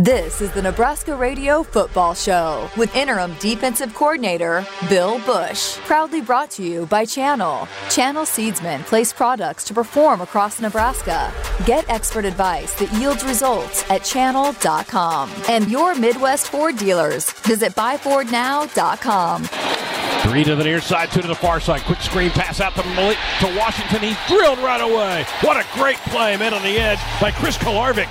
This is the Nebraska Radio Football Show with interim defensive coordinator Bill Busch. Proudly brought to you by Channel. Channel Seedsmen place products to perform across Nebraska. Get expert advice that yields results at channel.com. And your Midwest Ford dealers. Visit buyfordnow.com. Three to the near side, two to the far side. Quick screen pass out to Malik, to Washington. He drilled right away. What a great play, man on the edge by Chris Kolarevic.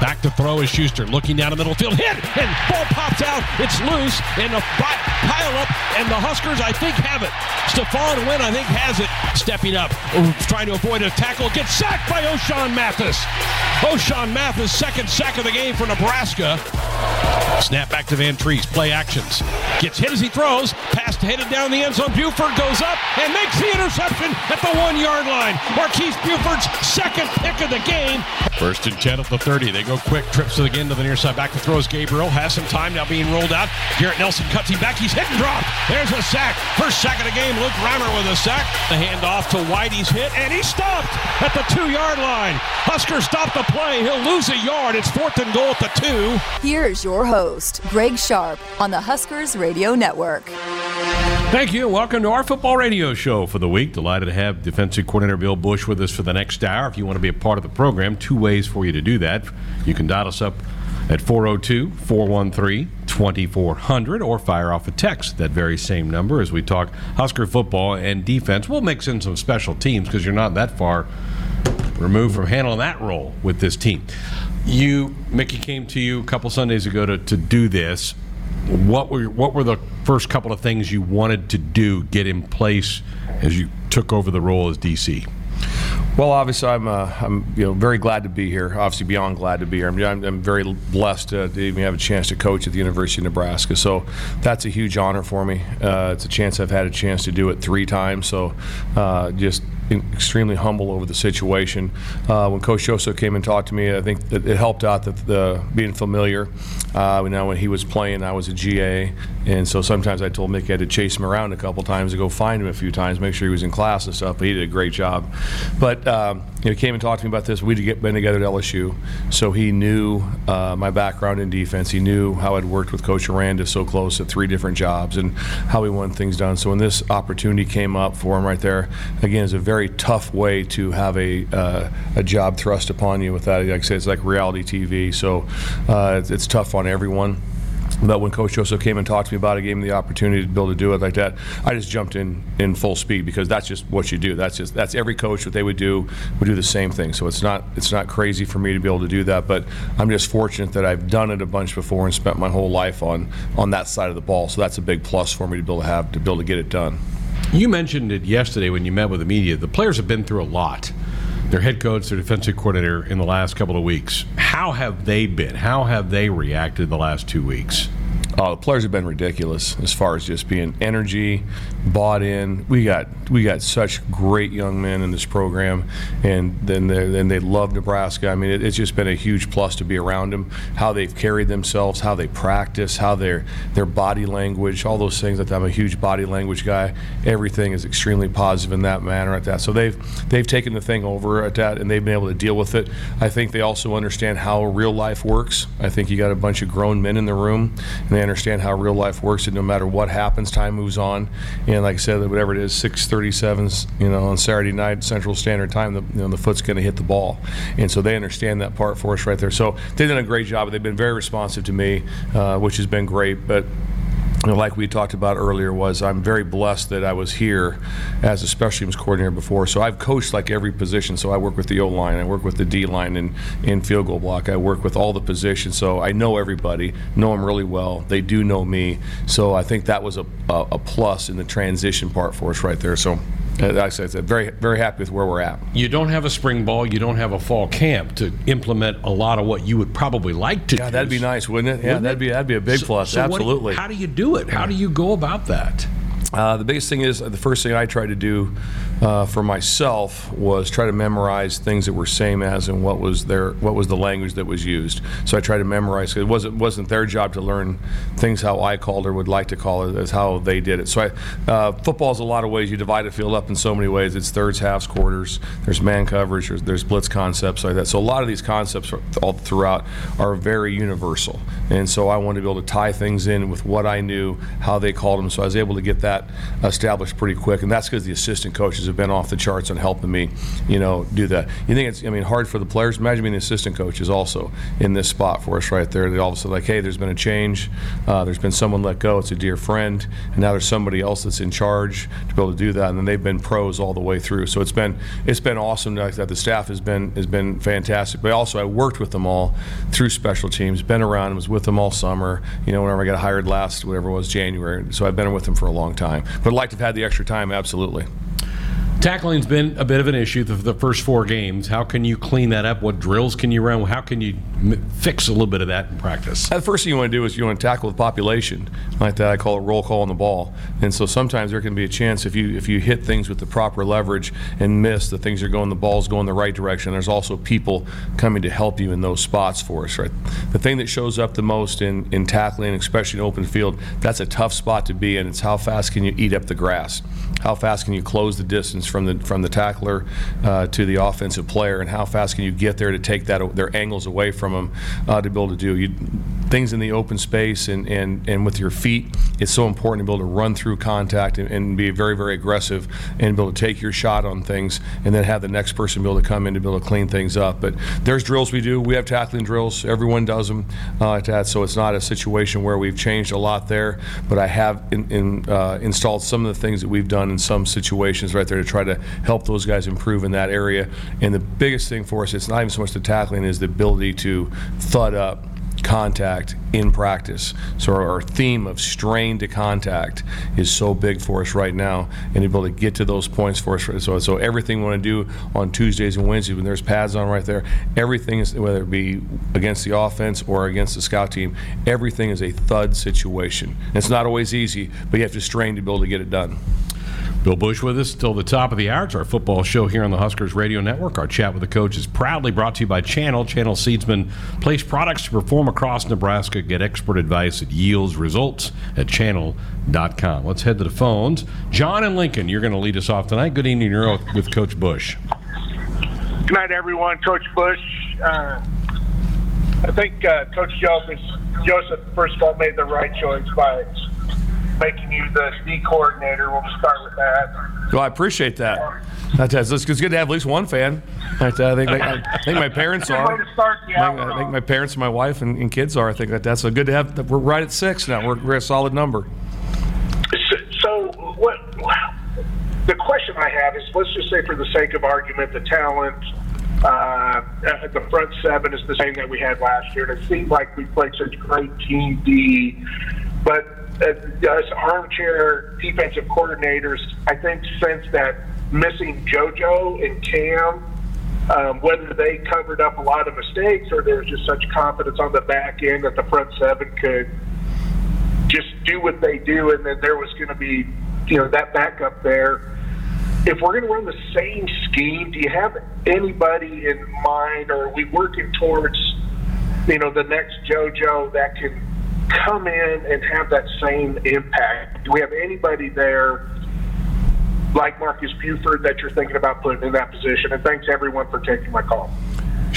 Back to throw is Schuster looking down the middle field. Hit and ball pops out. It's loose and a pile up. And the Huskers, I think, have it. Stephon Wynn, I think, has it. Stepping up, trying to avoid a tackle. Gets sacked by Ochaun Mathis. Ochaun Mathis, second sack of the game for Nebraska. Snap back to Van Trees. Play actions. Gets hit as he throws. Pass headed down the end zone. Buford goes up and makes the interception at the one yard line. Marques Buford's second pick of the game. First and 10 at the 30. They go quick. Trips it again to the near side. Back to throws Gabriel. Has some time now being rolled out. Garrett Nelson cuts him back. He's hit and dropped. There's a sack. First sack of the game. Luke Reimer with a sack. The handoff to Whitey's hit. And he stopped at the two yard line. Husker stop the play. He'll lose a yard. It's fourth and goal at the two. Here's your host, Greg Sharpe, on the Huskers Radio Network. Thank you. Welcome to our football radio show for the week. Delighted to have defensive coordinator Bill Busch with us for the next hour. If you want to be a part of the program, two ways for you to do that. You can dial us up at 402 413 2400 or fire off a text that very same number as we talk Husker football and defense. We'll mix in some special teams because you're not that far removed from handling that role with this team. You, Mickey, came to you a couple Sundays ago to, to do this what were what were the first couple of things you wanted to do get in place as you took over the role as DC? Well, obviously, I'm uh, I'm you know very glad to be here. Obviously, beyond glad to be here. I'm, I'm, very blessed to, to, even have a chance to coach at the University of Nebraska. So that's a huge honor for me. Uh, it's a chance I've had a chance to do it three times. So uh, just extremely humble over the situation. Uh, when Coach Joseph came and talked to me, I think it, helped out that the being familiar. Uh, when he was playing, I was a GA, and so sometimes I told Mick I had to chase him around a couple times to go find him a few times, make sure he was in class and stuff. But he did a great job. But um, he came and talked to me about this. We'd been together at LSU, so he knew uh, my background in defense. He knew how I'd worked with Coach Aranda so close at three different jobs and how we wanted things done. So when this opportunity came up for him right there, again, it's a very tough way to have a uh, a job thrust upon you with that. Like I said, it's like reality TV, so uh, it's, it's tough on everyone. But when Coach Joseph came and talked to me about it, gave me the opportunity to be able to do it like that, I just jumped in in full speed because that's just what you do. That's just that's every coach what they would do would do the same thing. So it's not it's not crazy for me to be able to do that. But I'm just fortunate that I've done it a bunch before and spent my whole life on on that side of the ball. So that's a big plus for me to be able to have to be able to get it done. You mentioned it yesterday when you met with the media. The players have been through a lot. Their head coach, their defensive coordinator in the last couple of weeks. How have they been? How have they reacted the last two weeks? Oh, the players have been ridiculous as far as just being energy, bought in. We got we got such great young men in this program, and then they then they love Nebraska. I mean, it, it's just been a huge plus to be around them. How they've carried themselves, how they practice, how their their body language, all those things. I'm a huge body language guy. Everything is extremely positive in that manner at that. So they've they've taken the thing over at that, and they've been able to deal with it. I think they also understand how real life works. I think you got a bunch of grown men in the room, and they understand how real life works, and no matter what happens, time moves on. And like I said, whatever it is, 6:37, you know, on Saturday night Central Standard Time, the you know the foot's going to hit the ball, and so they understand that part for us right there. So they've done a great job. They've been very responsive to me, uh, which has been great. But like we talked about earlier, was I'm very blessed that I was here as a special teams coordinator before. So I've coached like every position. So I work with the O line, I work with the D line, and in field goal block. I work with all the positions. So I know everybody, know them really well. They do know me. So I think that was a, a, a plus in the transition part for us right there. So Uh, I said, very very happy with where we're at. You don't have a spring ball, you don't have a fall camp to implement a lot of what you would probably like to. Yeah, that'd be nice, wouldn't it? Yeah, wouldn't that'd it? be that'd be a big so, plus. So Absolutely. how do you do it? How do you go about that? Uh, the biggest thing is the first thing I tried to do uh, for myself was try to memorize things that were same as and what was their what was the language that was used. So I tried to memorize. It wasn't wasn't their job to learn things how I called or would like to call it as how they did it. So I, uh, football is a lot of ways. You divide a field up in so many ways. It's thirds, halves, quarters. There's man coverage. There's, there's blitz concepts like that. So a lot of these concepts all throughout are very universal. And so I wanted to be able to tie things in with what I knew, how they called them. So I was able to get that established pretty quick, and that's because the assistant coaches have been off the charts on helping me, you know, do that. You think it's, I mean, hard for the players? Imagine being the assistant coaches also in this spot for us right there. They all of a sudden like, hey, there's been a change. Uh, there's been someone let go. It's a dear friend, and now there's somebody else that's in charge to be able to do that. And then they've been pros all the way through. So it's been it's been awesome that the staff has been has been fantastic. But also I worked with them all through special teams, been around, was with them all summer. You know, whenever I got hired last, whatever it was January. So I've been with them for a long time time. But I'd like to have had the extra time, absolutely. Tackling's been a bit of an issue for the first four games. How can you clean that up? What drills can you run? How can you fix a little bit of that in practice? The first thing you want to do is you want to tackle the population like that. I call it roll call on the ball. And so sometimes there can be a chance if you if you hit things with the proper leverage and miss, the things are going, the ball's going the right direction. There's also people coming to help you in those spots for us. Right. The thing that shows up the most in in tackling, especially in open field, that's a tough spot to be in. It's how fast can you eat up the grass? How fast can you close the distance from the from the tackler uh, to the offensive player, and how fast can you get there to take that their angles away from them uh, to be able to do. You, things in the open space and, and, and with your feet. It's so important to be able to run through contact and, and be very very aggressive and be able to take your shot on things, and then have the next person be able to come in to be able to clean things up. But there's drills we do. We have tackling drills. Everyone does them uh, that, so it's not a situation where we've changed a lot there. But I have in, in, uh, installed some of the things that we've done in some situations right there to try to help those guys improve in that area. And the biggest thing for us, it's not even so much the tackling, is the ability to thud up contact in practice. So our, our, theme of strain to contact is so big for us right now, and to be able to get to those points for us. So, so everything we want to do on Tuesdays and Wednesdays when there's pads on right there, everything is whether it be against the offense or against the scout team, everything is a thud situation. And it's not always easy, but you have to strain to be able to get it done. Bill Busch with us till the top of the hour. It's our football show here on the Huskers Radio Network. Our chat with the coach is proudly brought to you by Channel. Channel Seedsmen place products to perform across Nebraska. Get expert advice that yields results at channel.com. Let's head to the phones. John and Lincoln, you're going to lead us off tonight. Good evening. You're with Coach Busch. Good night, everyone. Coach Busch. Uh, I think uh, Coach Joseph, Joseph, first of all, made the right choice by making you the D coordinator. We'll start with that. Well, I appreciate that. That's, it's good to have at least one fan. I think, I think my parents are. I think my parents and my wife and, and, kids are. I think that that's so good to have. We're right at six now. We're, we're a solid number. So, so what? The question I have is, let's just say, for the sake of argument, the talent uh, at the front seven is the same that we had last year. And it seemed like we played such great team D, but as armchair defensive coordinators, I think since that missing JoJo and Cam, um, whether they covered up a lot of mistakes or there was just such confidence on the back end that the front seven could just do what they do, and then there was going to be, you know, that backup there. If we're going to run the same scheme, do you have anybody in mind, or are we working towards, you know, the next JoJo that can come in and have that same impact? Do we have anybody there like Marques Buford that you're thinking about putting in that position? And thanks everyone for taking my call.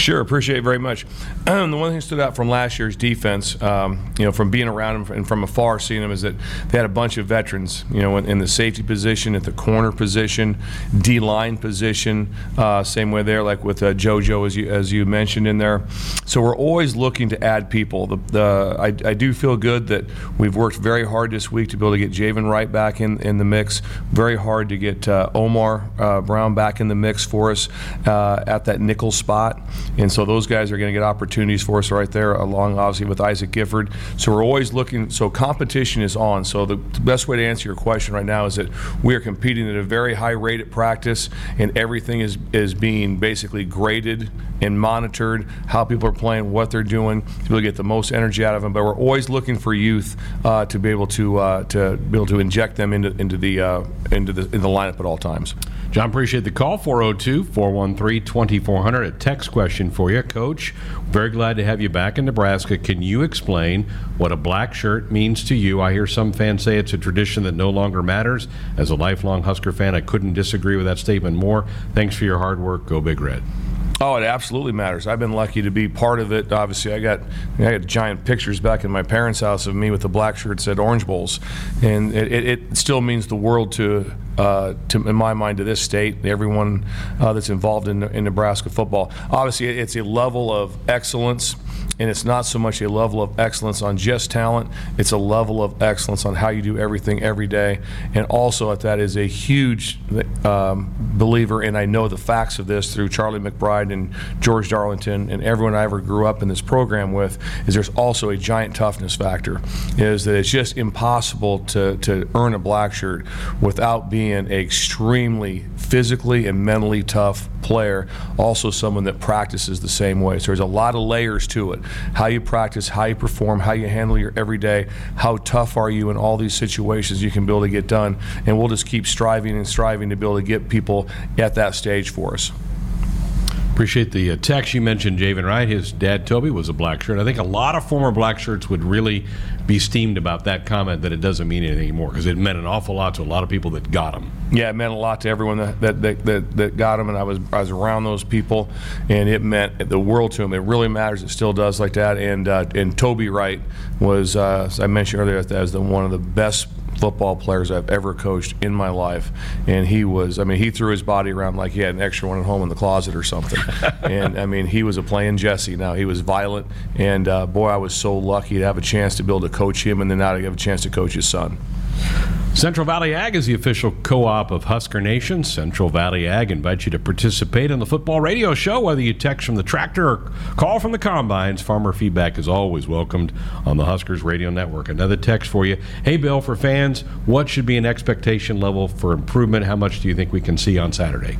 Sure, appreciate it very much. The one thing that stood out from last year's defense, um, you know, from being around them and from afar seeing them, is that they had a bunch of veterans, you know, in, in the safety position, at the corner position, D line position, uh, same way there, like with uh, JoJo, as you as you mentioned in there. So we're always looking to add people. The, the I, I do feel good that we've worked very hard this week to be able to get Javin Wright back in, in the mix. Very hard to get uh, Omar uh, Brown back in the mix for us uh, at that nickel spot and so those guys are going to get opportunities for us right there, along obviously with Isaac Gifford. So we're always looking. So competition is on. So the, best way to answer your question right now is that we are competing at a very high rate at practice, and everything is is being basically graded and monitored. How people are playing, what they're doing, to really get the most energy out of them. But we're always looking for youth uh, to be able to uh, to be able to inject them into into the uh, into the in the lineup at all times. John, appreciate the call. 402 413 2400. A text question for you. Coach, very glad to have you back in Nebraska. Can you explain what a black shirt means to you? I hear some fans say it's a tradition that no longer matters. As a lifelong Husker fan, I couldn't disagree with that statement more. Thanks for your hard work. Go Big Red. Oh, it absolutely matters. I've been lucky to be part of it. Obviously, I got I got giant pictures back in my parents' house of me with the black shirts at Orange Bowls, and it, it, it still means the world to, uh, to in my mind to this state, everyone uh, that's involved in, in Nebraska football. Obviously, it's a level of excellence and it's not so much a level of excellence on just talent it's a level of excellence on how you do everything every day and also at that is a huge um, believer and i know the facts of this through charlie mcbride and george darlington and everyone i ever grew up in this program with is there's also a giant toughness factor is that it's just impossible to, to earn a black shirt without being an extremely physically and mentally tough player also someone that practices the same way so there's a lot of layers to it how you practice, how you perform, how you handle your everyday, how tough are you in all these situations you can be able to get done. And we'll just keep striving and striving to be able to get people at that stage for us. Appreciate the uh, text. You mentioned Javin Wright. His dad, Toby, was a black shirt. I think a lot of former black shirts would really be steamed about that comment that it doesn't mean anything anymore because it meant an awful lot to a lot of people that got them. Yeah, it meant a lot to everyone that, that, that, that, that got them, and I was, I was around those people, and it meant the world to them. It really matters. It still does like that. And, uh, and Toby Wright was, uh, as I mentioned earlier, as the, one of the best football players I've ever coached in my life. And he was, I mean, he threw his body around like he had an extra one at home in the closet or something. and I mean, he was a playing Jesse. Now, he was violent. And uh, boy, I was so lucky to have a chance to be able to coach him and then now to have a chance to coach his son. Central Valley Ag is the official co op of Husker Nation. Central Valley Ag invites you to participate in the football radio show, whether you text from the tractor or call from the combines. Farmer feedback is always welcomed on the Huskers Radio Network. Another text for you. Hey, Bill, for fans, what should be an expectation level for improvement? How much do you think we can see on Saturday?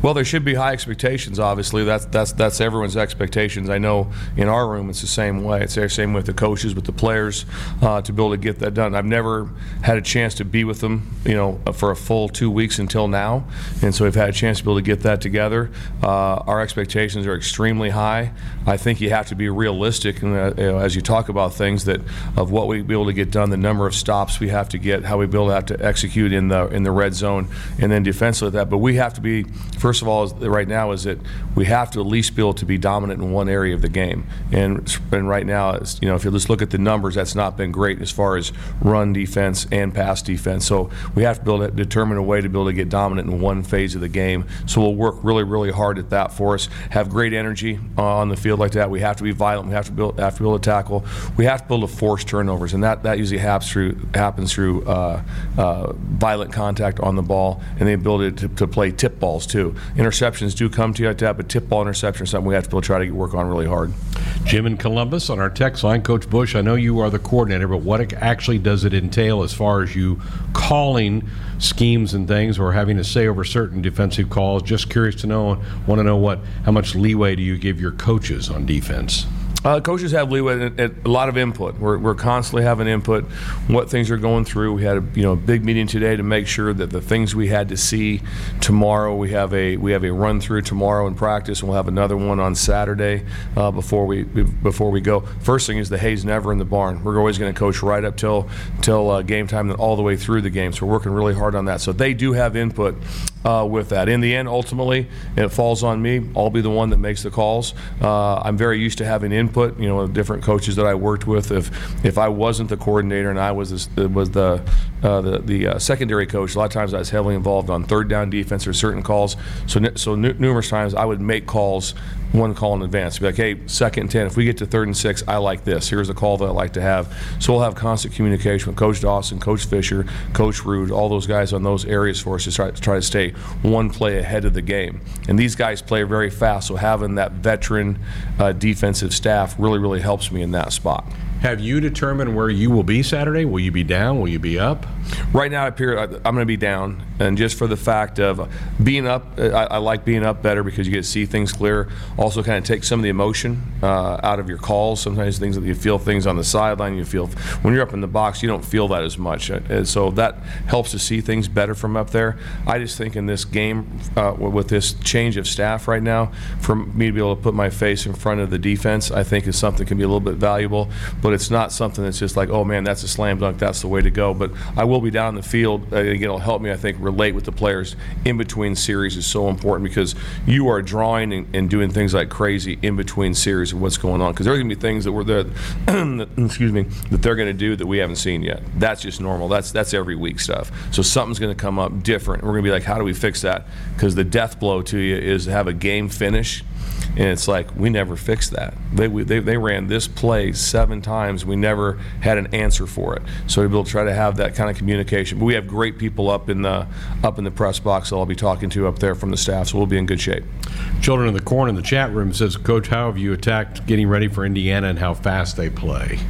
Well, there should be high expectations. Obviously, that's that's that's everyone's expectations. I know in our room it's the same way. It's the same with the coaches, with the players, uh, to be able to get that done. I've never had a chance to be with them, you know, for a full two weeks until now, and so we've had a chance to be able to get that together. Uh, our expectations are extremely high. I think you have to be realistic, and you know, as you talk about things that of what we be able to get done, the number of stops we have to get, how we build out to execute in the in the red zone, and then defensively that. But we have to be first of all, right now is that we have to at least be able to be dominant in one area of the game. And, and right now, you know, if you just look at the numbers, that's not been great as far as run defense and pass defense. So we have to be able to determine a way to be able to get dominant in one phase of the game. So we'll work really, really hard at that for us. Have great energy on the field like that. We have to be violent. We have to able, have to be able to tackle. We have to be able to force turnovers, and that, that usually happens through happens through uh, uh, violent contact on the ball and the ability to, to play tip balls too. Inter interceptions do come to you like that, but tip ball interception is something we have to try to work on really hard. Jim in Columbus on our text line. Coach Busch, I know you are the coordinator, but what actually does it entail as far as you calling schemes and things or having to say over certain defensive calls? Just curious to know, want to know what, how much leeway do you give your coaches on defense? Uh, coaches have leeway and, a lot of input. We're, we're constantly having input, what things are going through. We had a you know big meeting today to make sure that the things we had to see tomorrow. We have a we have a run through tomorrow in practice, and we'll have another one on Saturday uh, before we before we go. First thing is the hay's never in the barn. We're always going to coach right up till till uh, game time, and all the way through the game. So we're working really hard on that. So they do have input uh, with that. In the end, ultimately, it falls on me. I'll be the one that makes the calls. Uh, I'm very used to having input. You know, different coaches that I worked with. If if I wasn't the coordinator and I was this, was the uh, the, the uh, secondary coach, a lot of times I was heavily involved on third down defense or certain calls. So so n- numerous times I would make calls one call in advance. Be like, hey, second and 10, if we get to third and six, I like this. Here's a call that I like to have. So we'll have constant communication with Coach Dawson, Coach Fisher, Coach Ruud, all those guys on those areas for us to try, to try to stay one play ahead of the game. And these guys play very fast, so having that veteran uh, defensive staff really, really helps me in that spot. Have you determined where you will be Saturday? Will you be down? Will you be up? Right now, I appear I'm going to be down, and just for the fact of being up, I, I, like being up better because you get to see things clear. Also, kind of take some of the emotion uh, out of your calls. Sometimes things that you feel things on the sideline, you feel when you're up in the box, you don't feel that as much, and so that helps to see things better from up there. I just think in this game, uh, with this change of staff right now, for me to be able to put my face in front of the defense, I think is something that can be a little bit valuable. But but it's not something that's just like, oh man, that's a slam dunk, that's the way to go. But I will be down in the field. Uh, again, it'll help me, I think, relate with the players in between series is so important because you are drawing and, and doing things like crazy in between series of what's going on. Because there's going to be things that we're there, excuse me, that they're going to do that we haven't seen yet. That's just normal. That's that's every week stuff. So something's going to come up different. We're going to be like, how do we fix that? Because the death blow to you is to have a game finish and it's like, we never fixed that. They, we, they, they ran this play seven times. We never had an answer for it. So we'll try to have that kind of communication. But we have great people up in the up in the press box that I'll be talking to up there from the staff, so we'll be in good shape. Children in the corn in the chat room says, Coach, how have you attacked getting ready for Indiana and how fast they play?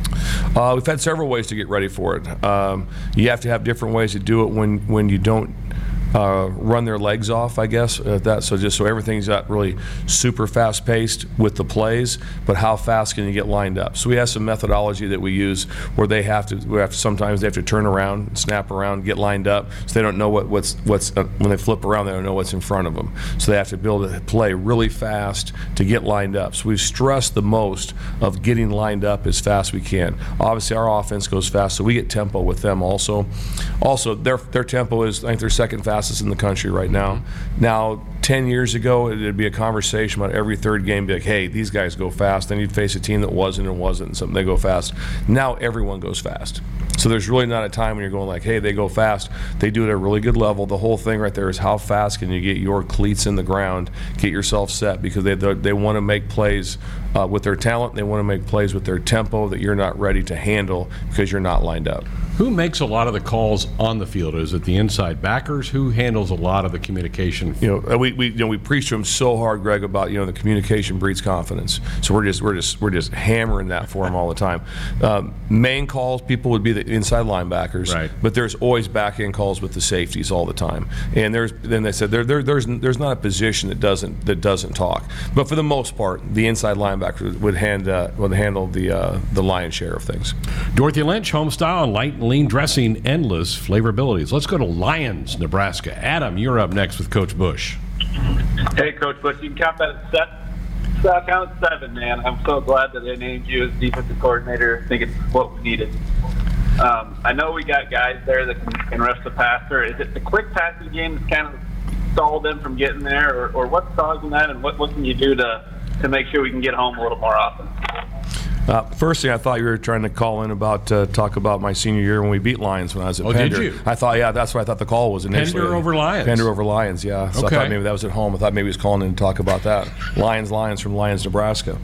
Uh, we've had several ways to get ready for it. Um, you have to have different ways to do it when, when you don't uh, run their legs off, I guess. Uh, that so just so everything's not really super fast paced with the plays, but how fast can you get lined up? So we have some methodology that we use where they have to. We have to sometimes they have to turn around, snap around, get lined up, so they don't know what, what's what's uh, when they flip around, they don't know what's in front of them. So they have to able to play really fast to get lined up. So we've stressed the most of getting lined up as fast as we can. Obviously, our offense goes fast, so we get tempo with them also. Also, their their tempo is I think their second fastest fastest in the country right now. Now, 10 years ago, it'd be a conversation about every third game, be like, hey, these guys go fast. Then you'd face a team that wasn't and wasn't, and something they go fast. Now everyone goes fast. So there's really not a time when you're going like, hey, they go fast. They do it at a really good level. The whole thing right there is how fast can you get your cleats in the ground, get yourself set because they they want to make plays uh, with their talent. They want to make plays with their tempo that you're not ready to handle because you're not lined up. Who makes a lot of the calls on the field? Is it the inside backers? Who handles a lot of the communication? You know, we, we you know we preach to them so hard, Greg, about you know the communication breeds confidence. So we're just we're just we're just hammering that for them all the time. Um, main calls, people would be the inside linebackers, right? But there's always back end calls with the safeties all the time. And there's then they said there, there there's there's not a position that doesn't that doesn't talk. But for the most part, the inside linebacker would hand uh, would handle the uh, the lion's share of things. Dorothy Lynch, home style and light lean dressing, endless flavorabilities. Let's go to Lyons, Nebraska. Adam, you're up next with Coach Busch. Hey, Coach Busch, you can count that at set. Uh, count seven, man. I'm so glad that they named you as defensive coordinator. I think it's what we needed. Um, I know we got guys there that can, can rush the passer. Is it the quick passing game that's kind of stalled them from getting there, or, or what's causing that, and what, what can you do to, to make sure we can get home a little more often? Uh, first thing I thought you were trying to call in about uh, talk about my senior year when we beat Lyons when I was at oh, Pender. did you? I thought yeah, that's what I thought the call was initially. Pender over Lyons. Pender over Lyons, yeah. So okay. I thought maybe that was at home. I thought maybe he was calling in to talk about that. Lyons, Lyons from Lyons, Nebraska.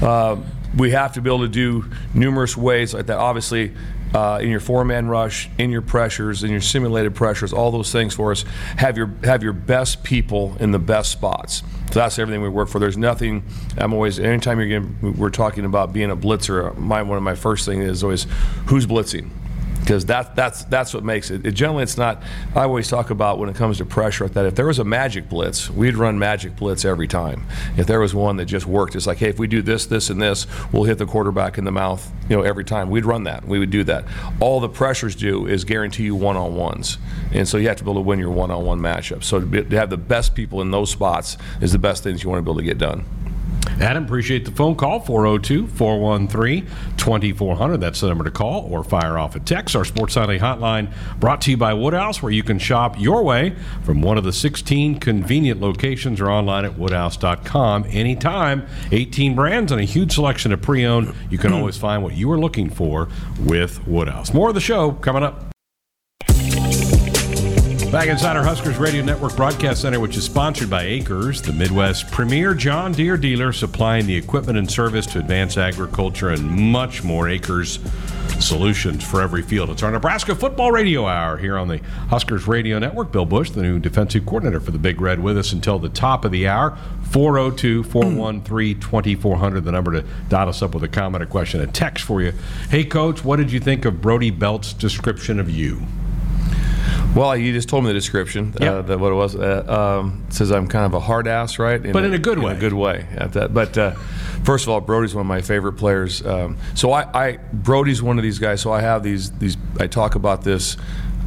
Uh, we have to be able to do numerous ways like that. Obviously, uh, in your four-man rush, in your pressures, in your simulated pressures, all those things for us. Have your have your best people in the best spots. So that's everything we work for. There's nothing. I'm always anytime you're getting, we're talking about being a blitzer. My one of my first thing is always who's blitzing because that, that's that's what makes it. it. Generally, it's not. I always talk about when it comes to pressure that. If there was a magic blitz, we'd run magic blitz every time. If there was one that just worked, it's like, hey, if we do this, this, and this, we'll hit the quarterback in the mouth. You know, every time we'd run that. We would do that. All the pressures do is guarantee you one-on-ones, and so you have to be able to win your one-on-one matchup. So to, be, to have the best people in those spots is the best things you want to be able to get done. Adam, appreciate the phone call 402 413 2400. That's the number to call or fire off a text. Our Sports Sunday hotline brought to you by Woodhouse, where you can shop your way from one of the 16 convenient locations or online at woodhouse.com anytime. 18 brands and a huge selection of pre owned. You can always find what you are looking for with Woodhouse. More of the show coming up. Back inside our Huskers Radio Network Broadcast Center, which is sponsored by AKRS, the Midwest premier John Deere dealer supplying the equipment and service to advance agriculture and much more. AKRS solutions for every field. It's our Nebraska Football Radio Hour here on the Huskers Radio Network. Bill Busch, the new defensive coordinator for the Big Red, with us until the top of the hour. 402 413 2400, the number to dot us up with a comment, a question, a text for you. Hey, Coach, what did you think of Brody Belt's description of you? Well, you just told me the description. Yep. Uh, that what it was. Uh, um, it says I'm kind of a hard ass, right? But in a good way. In a good way. At that. But uh, first of all, Brody's one of my favorite players. Um, so I, I, Brody's one of these guys. So I have these these. I talk about this.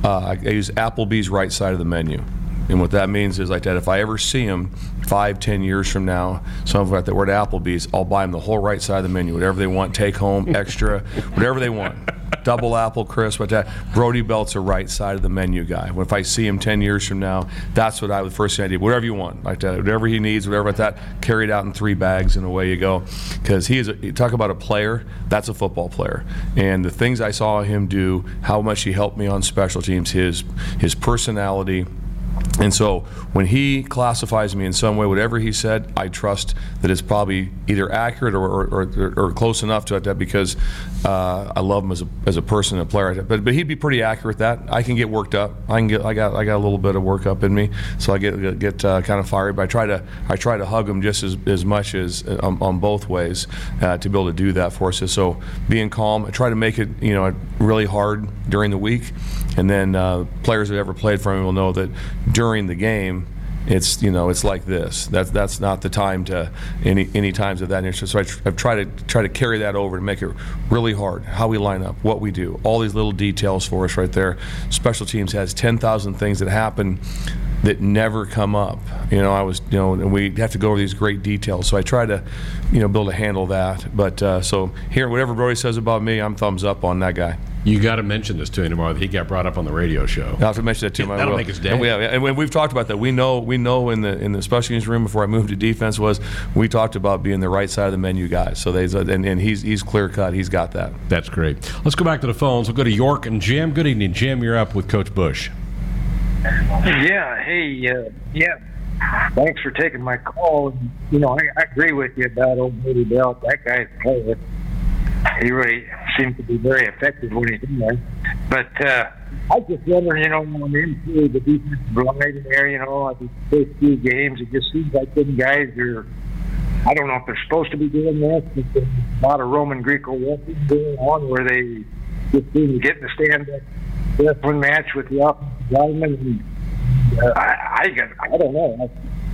Uh, I, I use Applebee's right side of the menu. And what that means is like that. If I ever see him five, ten years from now, something like that, we're at Applebee's, I'll buy them the whole right side of the menu, whatever they want, take home, extra, whatever they want. Double apple crisp, what that. Brody Belt's a right side of the menu guy. If I see him ten years from now, that's what I would first thing I do. Whatever you want, like that, whatever he needs, whatever like that, carry it out in three bags and away you go. Because he is, a, you talk about a player, that's a football player. And the things I saw him do, how much he helped me on special teams, his his personality. And so when he classifies me in some way, whatever he said, I trust that it's probably either accurate or, or, or, or close enough to it that because uh, I love him as a, as a person and a player. But, but he'd be pretty accurate that. I can get worked up. I can get I got I got a little bit of work up in me, so I get get uh, kind of fiery. But I try to I try to hug him just as, as much as on, on both ways uh, to be able to do that for us. So being calm, I try to make it you know really hard during the week, and then uh, players that ever played for me will know that during the game it's you know it's like this. That's that's not the time to any any times of that nature. So I've tried to try to carry that over to make it really hard. How we line up, what we do, all these little details for us right there. Special teams has ten thousand things that happen that never come up. You know, I was you know, and we have to go over these great details. So I try to, you know, able to handle that. But uh, so here, whatever Brody says about me, I'm thumbs up on that guy. You got to mention this to him tomorrow that he got brought up on the radio show. I'll have to mention that to him. I That'll will. make his day. And, we, and when we've talked about that. We know we know in the in the special teams room before I moved to defense was we talked about being the right side of the menu guys. So they and, and he's he's clear cut. He's got that. That's great. Let's go back to the phones. We'll go to York and Jim. Good evening, Jim. You're up with Coach Busch. Yeah, hey, uh, yeah. Thanks for taking my call. You know, I, I agree with you about old Brody Belt. That guy's a player. He really seems to be very effective when he's in there. But uh, I just wondering, you know, when into the defensive line there, you know, I think the first few games, it just seems like them guys are. I don't know if they're supposed to be doing this. But there's a lot of Roman Greco wrestling going on where they just seem to get in the stand-up wrestling match with the offensive lineman. And, uh, I, I, I don't know.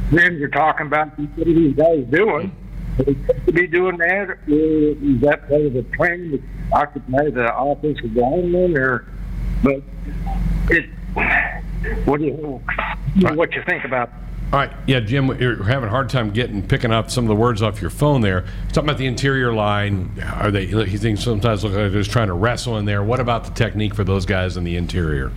Friends are talking about what are these guys doing. To be doing that? Uh, is that part of the plan to occupy the offensive lineman? Or, but it. What do you what you think about? All right, yeah, Jim, you're having a hard time getting picking up some of the words off your phone there. Talking about the interior line, are they? He thinks sometimes look like they're just trying to wrestle in there. What about the technique for those guys in the interior?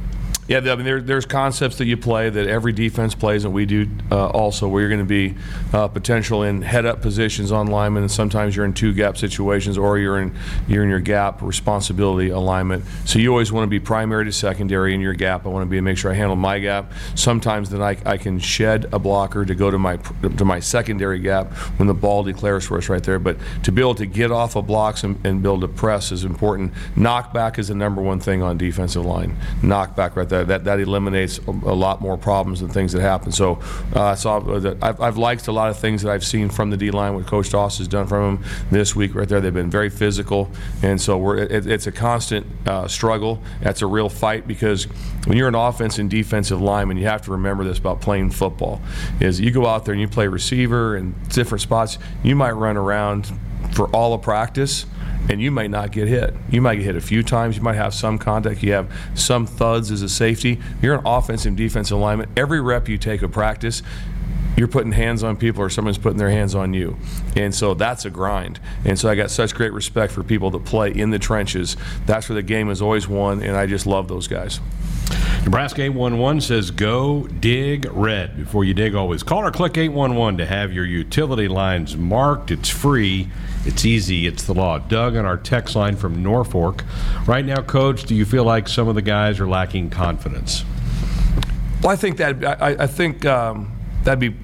Yeah, I mean, there, there's concepts that you play that every defense plays, and we do uh, also, where you're going to be uh, potential in head-up positions on linemen, and sometimes you're in two-gap situations, or you're in you're in your gap responsibility alignment. So you always want to be primary to secondary in your gap. I want to be make sure I handle my gap. Sometimes then I, I can shed a blocker to go to my to my secondary gap when the ball declares for us right there. But to be able to get off of blocks and, and build a press is important. Knockback is the number one thing on defensive line. Knockback right there. That that eliminates a, a lot more problems and things that happen. So, uh, so I've, I've, I've liked a lot of things that I've seen from the D line. What Coach Doss has done from them this week right there. They've been very physical, and so we're it, it's a constant uh, struggle. That's a real fight because when you're an offense and defensive lineman, you have to remember this about playing football: is you go out there and you play receiver and different spots. You might run around for all of practice and you might not get hit. You might get hit a few times. You might have some contact. You have some thuds as a safety. You're an offensive and defensive lineman. Every rep you take of practice, you're putting hands on people or someone's putting their hands on you. And so that's a grind. And so I got such great respect for people that play in the trenches. That's where the game is always won, and I just love those guys. Nebraska 811 says go dig red. Before you dig, always call or click 811 to have your utility lines marked. It's free, it's easy, it's the law. Doug on our text line from Norfolk. Right now, coach, do you feel like some of the guys are lacking confidence? Well, I think that I, I think um, that'd be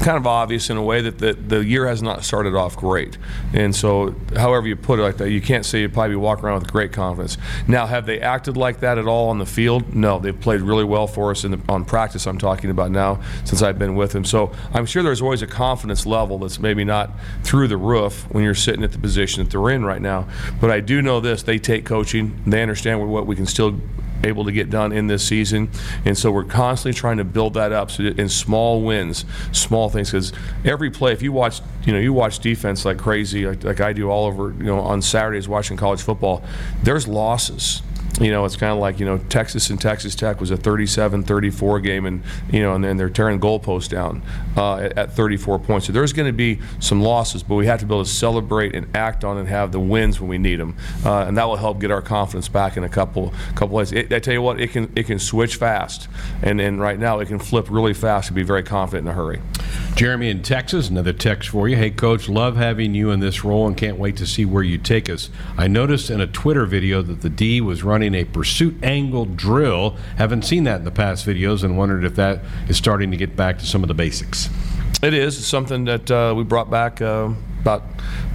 kind of obvious in a way that the, the year has not started off great. And so, however you put it like that, you can't say you probably walk around with great confidence. Now, have they acted like that at all on the field? No, they've played really well for us in the, on practice. I'm talking about now since I've been with them. So I'm sure there's always a confidence level that's maybe not through the roof when you're sitting at the position that they're in right now. But I do know this: they take coaching. They understand what we can still able to get done in this season. And so we're constantly trying to build that up so in small wins, small things. Because every play, if you watch, you know, you watch defense like crazy, like, like I do all over, you know, on Saturdays watching college football, there's losses you know, it's kind of like, you know, Texas and Texas Tech was a 37-34 game, and, you know, and then they're tearing goalposts down uh, at, at, 34 points. So there's going to be some losses, but we have to be able to celebrate and act on and have the wins when we need them. Uh, and that will help get our confidence back in a couple couple ways. It, I tell you what, it can it can switch fast, and, and right now it can flip really fast and be very confident in a hurry. Jeremy in Texas, another text for you. Hey, Coach, love having you in this role and can't wait to see where you take us. I noticed in a Twitter video that the D was running a pursuit angle drill. Haven't seen that in the past videos and wondered if that is starting to get back to some of the basics. It is. It's something that uh, we brought back uh, about,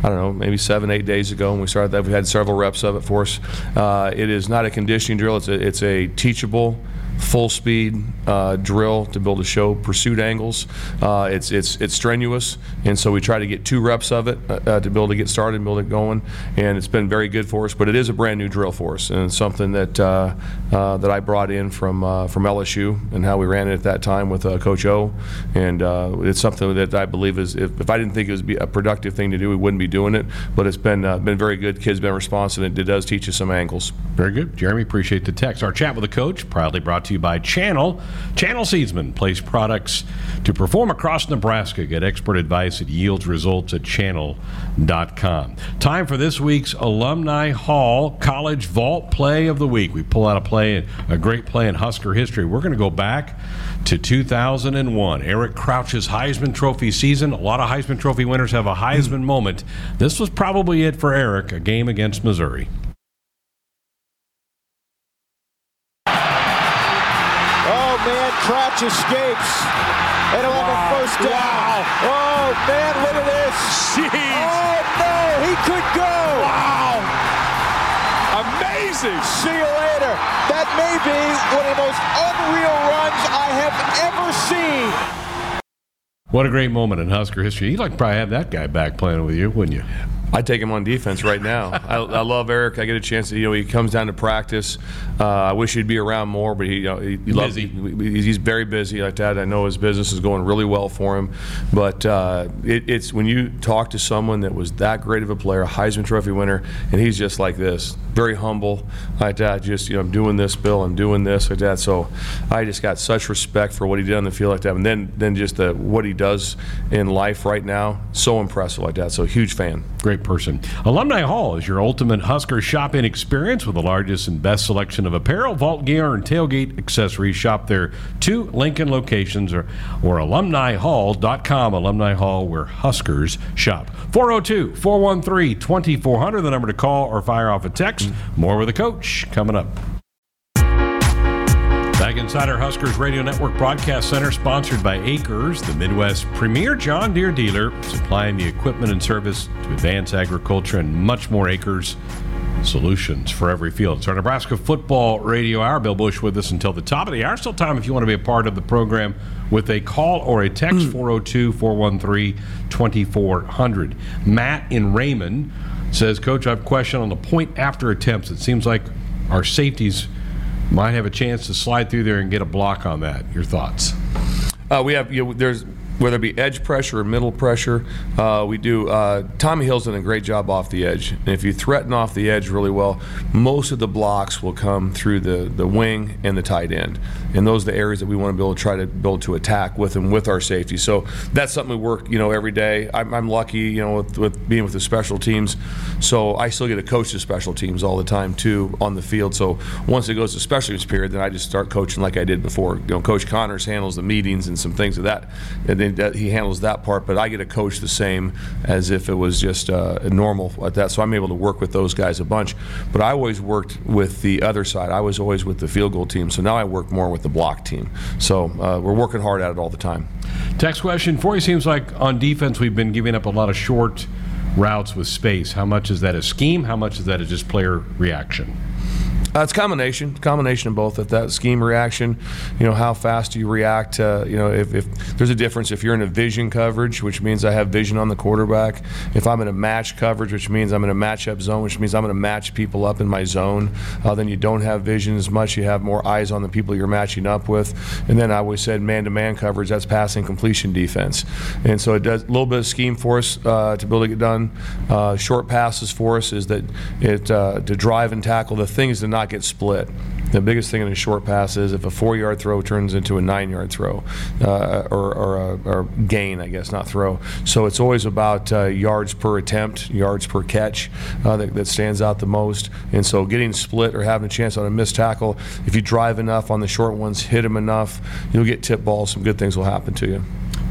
I don't know, maybe seven, eight days ago when we started that. We had several reps of it for us. Uh, it is not a conditioning drill, it's a, it's a teachable full speed uh, drill to build a show pursuit angles. Uh, it's it's it's strenuous, and so we try to get two reps of it uh, uh to be able to get started and build it going. And it's been very good for us. But it is a brand new drill for us, and it's something that uh, uh, that I brought in from from LSU and how we ran it at that time with Coach O. And it's something that I believe is if, if I didn't think it was a productive thing to do, we wouldn't be doing it. But it's been been very good. Kids been responsive, and it does teach us some angles. Very good, Jeremy. Appreciate the text. Our chat with the coach proudly brought to you by Channel. Channel Seedsmen place products to perform across Nebraska. Get expert advice that yields results at channel.com. Time for this week's Alumni Hall College Vault Play of the Week. We pull out a play, a great play in Husker history. We're going to go back to 2001. Eric Crouch's Heisman Trophy season. A lot of Heisman Trophy winners have a Heisman mm. moment. This was probably it for Eric, a game against Missouri. Crouch escapes. And he'll have a first down. Wow. Oh, man, look at this. Jeez. Oh, no, he could go. Wow. Amazing. See you later. That may be one of the most unreal runs I have ever seen. What a great moment in Husker history. You'd like to probably have that guy back playing with you, wouldn't you? I'd take him on defense right now. I, I, love Eric. I get a chance to, you know, he comes down to practice. Uh, I wish he'd be around more, but he, you know, he, he loves, he's very busy like that. I know his business is going really well for him. But uh, it, it's when you talk to someone that was that great of a player, a Heisman Trophy winner, and he's just like this, very humble like that. Just, you know, I'm doing this, Bill, I'm doing this like that. So I just got such respect for what he did on the field like that. And then, then just the, what he does in life right now, so impressive like that. So huge fan. Great person. Alumni Hall is your ultimate Husker shopping experience with the largest and best selection of apparel, vault gear, and tailgate accessories. Shop their two Lincoln locations or, or alumnihall.com. Alumni Hall, where Huskers shop. 402 413 2400, the number to call or fire off a text. More with the coach coming up. Back inside our Huskers Radio Network Broadcast Center, sponsored by AKRS, the Midwest premier John Deere dealer, supplying the equipment and service to advance agriculture and much more acres. Solutions for every field. It's our Nebraska Football Radio Hour. Bill Busch with us until the top of the hour. Still time if you want to be a part of the program with a call or a text mm. 402 413 2400. Matt in Raymond says, Coach, I have a question on the point after attempts. It seems like our safeties might have a chance to slide through there and get a block on that. Your thoughts? Uh, we have you know, there's whether it be edge pressure or middle pressure, uh, we do. Uh, Tommy Hill's done a great job off the edge. And if you threaten off the edge really well, most of the blocks will come through the, the wing and the tight end. And those are the areas that we want to be able to try to build to attack with and with our safety. So that's something we work, you know, every day. I'm, I'm lucky, you know, with, with being with the special teams. So I still get to coach the special teams all the time too on the field. So once it goes to special teams period, then I just start coaching like I did before. You know, Coach Connors handles the meetings and some things of that. And he handles that part. But I get to coach the same as if it was just uh, normal at that. So I'm able to work with those guys a bunch. But I always worked with the other side. I was always with the field goal team. So now I work more with the block team. So uh, we're working hard at it all the time. Text question for you seems like on defense we've been giving up a lot of short routes with space. How much is that a scheme? How much is that a just player reaction? Uh, it's combination, combination of both. At that scheme reaction, you know, how fast do you react? Uh, you know, if, if, there's a difference if you're in a vision coverage, which means I have vision on the quarterback. If I'm in a match coverage, which means I'm in a matchup zone, which means I'm going to match people up in my zone. Uh, then you don't have vision as much. You have more eyes on the people you're matching up with. And then I always said man-to-man coverage. That's passing completion defense. And so it does a little bit of scheme for us uh, to be able to get done. Uh, short passes for us is that it uh, to drive and tackle. The thing is to not not get split. The biggest thing in a short pass is if a four yard throw turns into a nine yard throw uh, or, or, a, or, gain, I guess, not throw. So it's always about uh, yards per attempt, yards per catch uh, that, that, stands out the most. And so getting split or having a chance on a missed tackle, if you drive enough on the short ones, hit them enough, you'll get tip balls. Some good things will happen to you.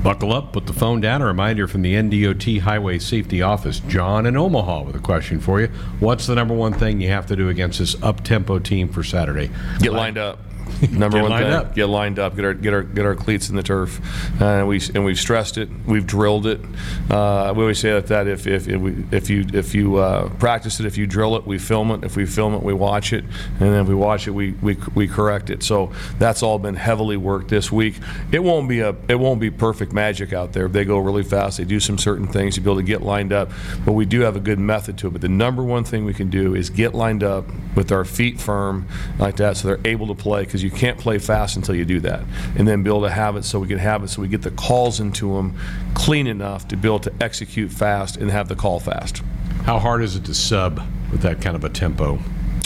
Buckle up, put the phone down. A reminder from the NDOT Highway Safety Office. John in Omaha with a question for you. What's the number one thing you have to do against this up tempo team for Saturday? Get lined up. Number Get one lined thing: up. get lined up, get our get our get our cleats in the turf, uh, and we and we've stressed it, we've drilled it. Uh, we always say that, that if if if, we, if you if you uh, practice it, if you drill it, we film it. If we film it, we watch it, and then if we watch it, we we, we correct it. So that's all been heavily worked this week. It won't be a it won't be perfect magic out there. They go really fast. They do some certain things to be able to get lined up, but we do have a good method to it. But the number one thing we can do is get lined up with our feet firm like that, so they're able to play because you can't play fast until you do that, and then be able to have it so we can have it so we get the calls into them clean enough to be able to execute fast and have the call fast. How hard is it to sub with that kind of a tempo?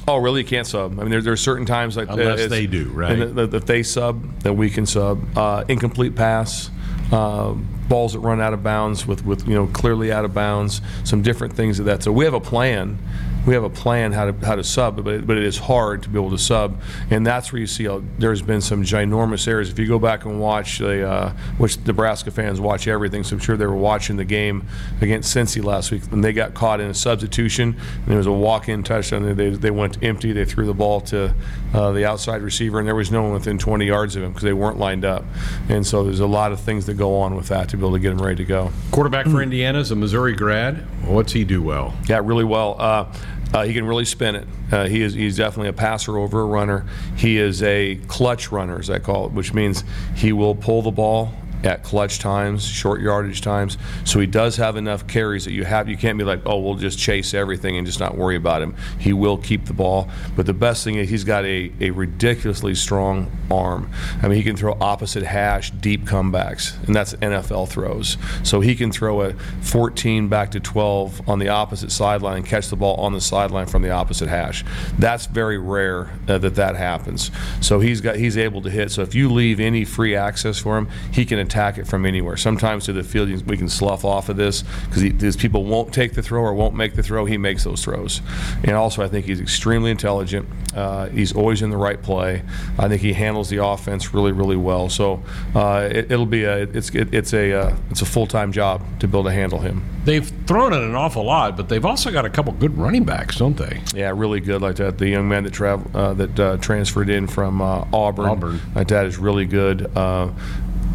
Oh, really? You can't sub. I mean, there, there are certain times like Unless they do, right? And if if they sub, then we can sub. Uh, incomplete pass, uh, balls that run out of bounds with, with you know clearly out of bounds, some different things of that. So we have a plan. We have a plan how to how to sub, but it, but it is hard to be able to sub, and that's where you see how there's been some ginormous errors. If you go back and watch the, uh, which Nebraska fans watch everything, so I'm sure they were watching the game against Cincy last week, and they got caught in a substitution. And there was a walk-in touchdown. They they went empty. They threw the ball to uh, the outside receiver, and there was no one within 20 yards of him because they weren't lined up. And so there's a lot of things that go on with that to be able to get them ready to go. Quarterback for Indiana is a Missouri grad. What's he do well? Yeah, really well. Uh, uh, he can really spin it. Uh, he is he's definitely a passer over a runner. He is a clutch runner, as I call it, which means he will pull the ball at clutch times, short yardage times. So he does have enough carries that you have. You can't be like, oh, we'll just chase everything and just not worry about him. He will keep the ball. But the best thing is he's got a, a ridiculously strong arm. I mean, he can throw opposite hash, deep comebacks, and that's NFL throws. So he can throw a 14 back to 12 on the opposite sideline and catch the ball on the sideline from the opposite hash. That's very rare uh, that that happens. So he's got he's able to hit. So if you leave any free access for him, he can attack it from anywhere. Sometimes to the field we can slough off of this because these people won't take the throw or won't make the throw. He makes those throws, and also I think he's extremely intelligent. Uh, he's always in the right play. I think he handles the offense really, really well. So uh, it, will be a it's it, it's a uh, it's a full time job to be able to handle him. They've thrown it an awful lot, but they've also got a couple good running backs, don't they? Yeah, really good like that. The young man that travel uh, that uh, transferred in from uh, Auburn, Auburn. like that is really good.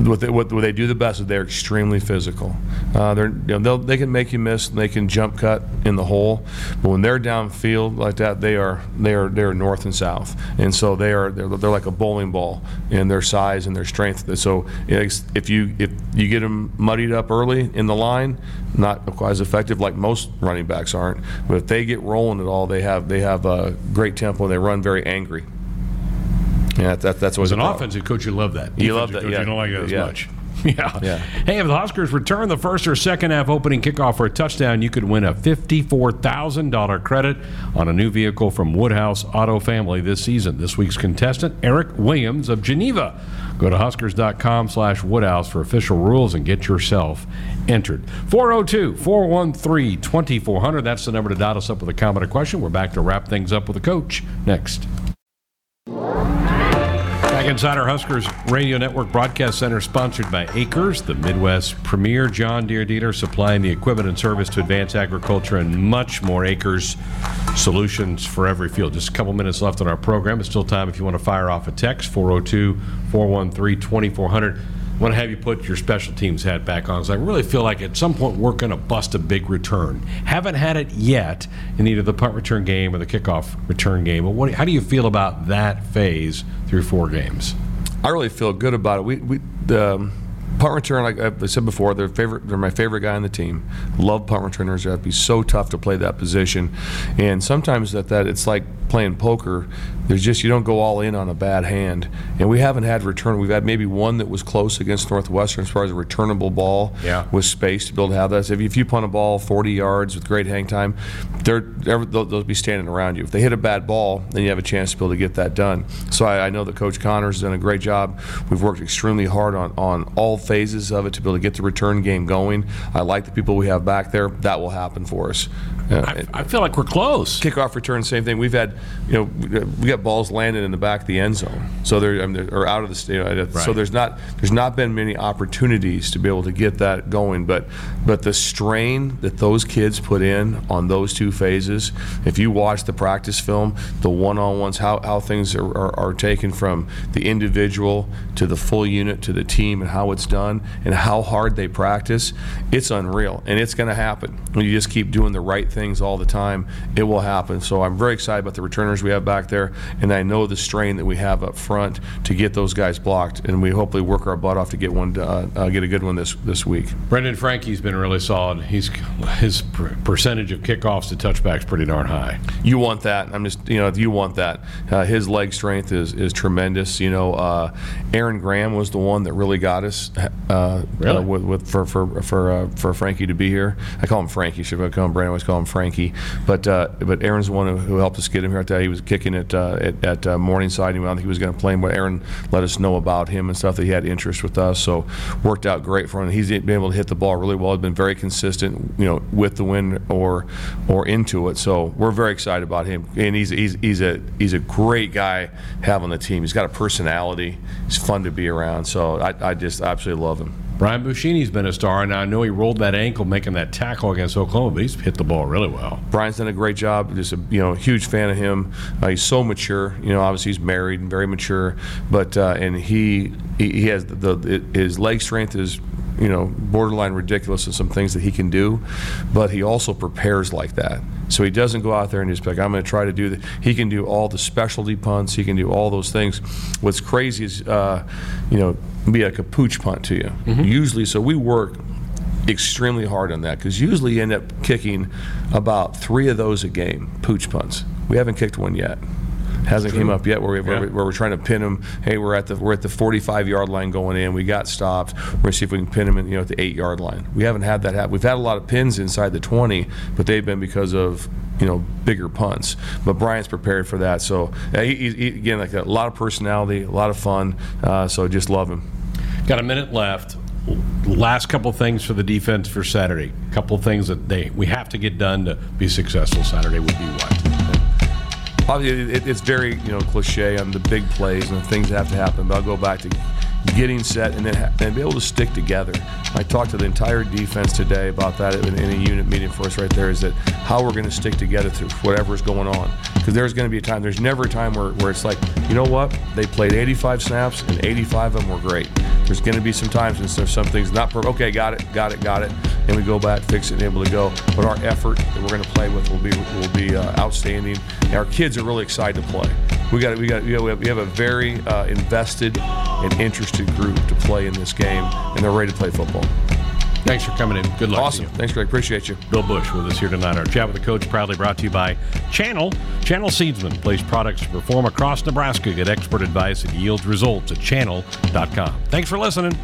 What they, what they do the best is they're extremely physical. Uh, they're you know they can make you miss. And they can jump cut in the hole, but when they're downfield like that, they are they are they're north and south, and so they are they're, they're like a bowling ball in their size and their strength. So if you if you get them muddied up early in the line, not quite as effective like most running backs aren't. But if they get rolling at all, they have they have a great tempo. and They run very angry. Yeah, that, that's As always an a problem. offensive coach, you love that. You love that, coach, yeah. You don't like it as Yeah. much. Yeah. Yeah. Hey, if the Huskers return the first or second half opening kickoff for a touchdown, you could win a $54,000 credit on a new vehicle from Woodhouse Auto Family this season. This week's contestant, Eric Williams of Geneva. Go to huskers.com slash Woodhouse for official rules and get yourself entered. 402 413 2400. That's the number to dot us up with a comment or question. We're back to wrap things up with the coach next. Inside our Huskers Radio Network Broadcast Center, sponsored by AKRS, the Midwest premier John Deere dealer, supplying the equipment and service to advance agriculture and much more. AKRS solutions for every field. Just a couple minutes left on our program. It's still time if you want to fire off a text 402 413 2400 want to have you put your special teams hat back on because I really feel like at some point we're going to bust a big return. Haven't had it yet in either the punt return game or the kickoff return game. But what, how do you feel about that phase through four games? I really feel good about it. We, we the, um, punt return, like I said before, they're favorite. They're my favorite guy on the team. Love punt returners. It'd be so tough to play that position, and sometimes that that it's like playing poker. There's just you don't go all in on a bad hand, and we haven't had return. We've had maybe one that was close against Northwestern as far as a returnable ball yeah. with space to be able to have that. So if, you, punt a ball 40 yards with great hang time, they're, they'll, they'll, be standing around you. If they hit a bad ball, then you have a chance to be able to get that done. So I, I know that Coach Connors has done a great job. We've worked extremely hard on on all phases of it to be able to get the return game going. I like the people we have back there. That will happen for us. Uh, I, I, feel like we're close. Kickoff return, same thing. We've had, you know, we got balls landed in the back of the end zone, so they're I mean, or out of the state. Uh, right. So there's not there's not been many opportunities to be able to get that going. But but the strain that those kids put in on those two phases, if you watch the practice film, the one-on-ones, how how things are, are, are taken from the individual to the full unit to the team, and how it's done, and how hard they practice, it's unreal, and it's going to happen. When you just keep doing the right things all the time, it will happen. So I'm very excited about the returners we have back there, and I know the strain that we have up front to get those guys blocked, and we hopefully work our butt off to get one, uh, uh, get a good one this this week. Brendan Franke's been really solid. He's his percentage of kickoffs to touchbacks pretty darn high. You want that? I'm just you know you want that. Uh, his leg strength is is tremendous. You know, uh, Aaron Graham was the one that really got us. Uh, really? with, with for for for for Franke to be here. I call him Frankie. Should I call him Brandon? I always call him Frankie. But but Aaron's the one who, who helped us get him here. He was kicking it at, at uh, Morningside. I think he was going to play him, but Aaron let us know about him and stuff that he had interest with us. So worked out great for him. He's been able to hit the ball really well. He's been very consistent, you know, with the wind or or into it. So we're very excited about him. And he's he's, he's a he's a great guy having on the team. He's got a personality. He's fun to be around. So I, I just absolutely love him. Brian Buschini's been a star, and I know he rolled that ankle making that tackle against Oklahoma, but he's hit the ball really well. Brian's done a great job. Just a you know huge fan of him. Uh, he's so mature. You know, obviously he's married and very mature, but uh, and he, he he has the, the his leg strength is you know, borderline ridiculous in some things that he can do, but he also prepares like that. So he doesn't go out there and just be like, I'm going to try to do that. He can do all the specialty punts. He can do all those things. What's crazy is, uh, you know, be like a pooch punt to you. Mm-hmm. Usually, so we work extremely hard on that because usually you end up kicking about three of those a game, pooch punts. We haven't kicked one yet hasn't came up yet where, we, where, yeah. where, we're trying to pin them. Hey, we're at the we're at the 45 yard line going in. We got stopped. We're gonna see if we can pin them in, you know, at the eight yard line. We haven't had that happen. We've had a lot of pins inside the 20, but they've been because of you know bigger punts. But Brian's prepared for that. So he, he, again, like a lot of personality, a lot of fun. Uh, so just love him. Got a minute left last couple things for the defense for Saturday. A couple things that they we have to get done to be successful Saturday would be what? Obviously it, it's very you know cliche on the big plays and things that have to happen. But I'll go back to getting set and then and be able to stick together. I talked to the entire defense today about that in, in a unit meeting for us right there. Is that how we're going to stick together through whatever's going on? Because there's going to be a time. There's never a time where, where it's like you know what they played 85 snaps and 85 of them were great. There's going to be some times when there's some things not perfect. Okay, got it, got it, got it and we go back, fix it, and able to go. But our effort that we're going to play with will be will be uh, outstanding. And our kids are really excited to play. We got we got we have, we have a very uh, invested and interested group to play in this game, and they're ready to play football. Thanks for coming in. Good luck. Awesome. Thanks, Greg. Appreciate you. Bill Busch with us here tonight. Our chat with the coach proudly brought to you by Channel. Channel Seedsmen place products to perform across Nebraska. Get expert advice and yields results at channel.com. Thanks for listening.